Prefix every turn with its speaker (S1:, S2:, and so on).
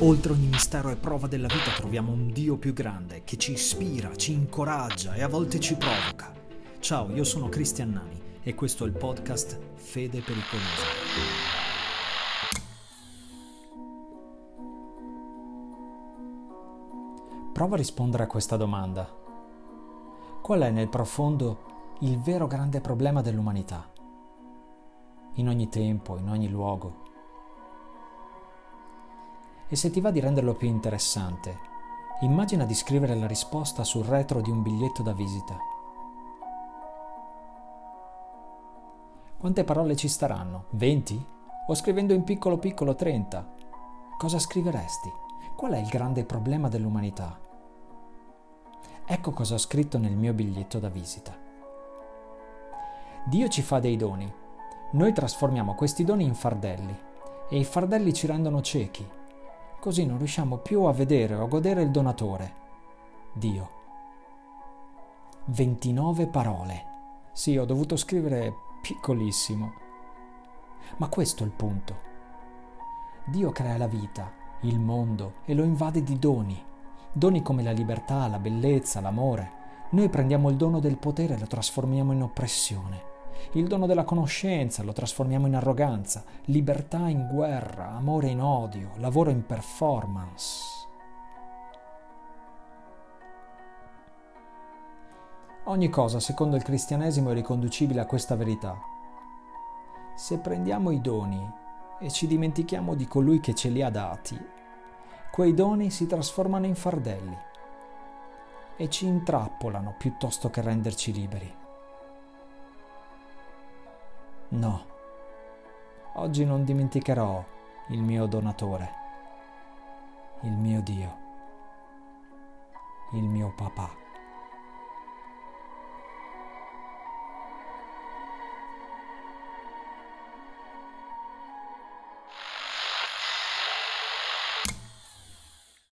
S1: Oltre ogni mistero e prova della vita troviamo un Dio più grande che ci ispira, ci incoraggia e a volte ci provoca. Ciao, io sono Cristian Nani e questo è il podcast Fede Pericolosa. Prova a rispondere a questa domanda. Qual è nel profondo il vero grande problema dell'umanità? In ogni tempo, in ogni luogo, e se ti va di renderlo più interessante, immagina di scrivere la risposta sul retro di un biglietto da visita. Quante parole ci staranno? 20? O scrivendo in piccolo piccolo 30? Cosa scriveresti? Qual è il grande problema dell'umanità? Ecco cosa ho scritto nel mio biglietto da visita. Dio ci fa dei doni. Noi trasformiamo questi doni in fardelli e i fardelli ci rendono ciechi così non riusciamo più a vedere o a godere il donatore, Dio. 29 parole. Sì, ho dovuto scrivere piccolissimo. Ma questo è il punto. Dio crea la vita, il mondo e lo invade di doni. Doni come la libertà, la bellezza, l'amore. Noi prendiamo il dono del potere e lo trasformiamo in oppressione. Il dono della conoscenza lo trasformiamo in arroganza, libertà in guerra, amore in odio, lavoro in performance. Ogni cosa, secondo il cristianesimo, è riconducibile a questa verità. Se prendiamo i doni e ci dimentichiamo di colui che ce li ha dati, quei doni si trasformano in fardelli e ci intrappolano piuttosto che renderci liberi. No, oggi non dimenticherò il mio donatore, il mio Dio, il mio papà.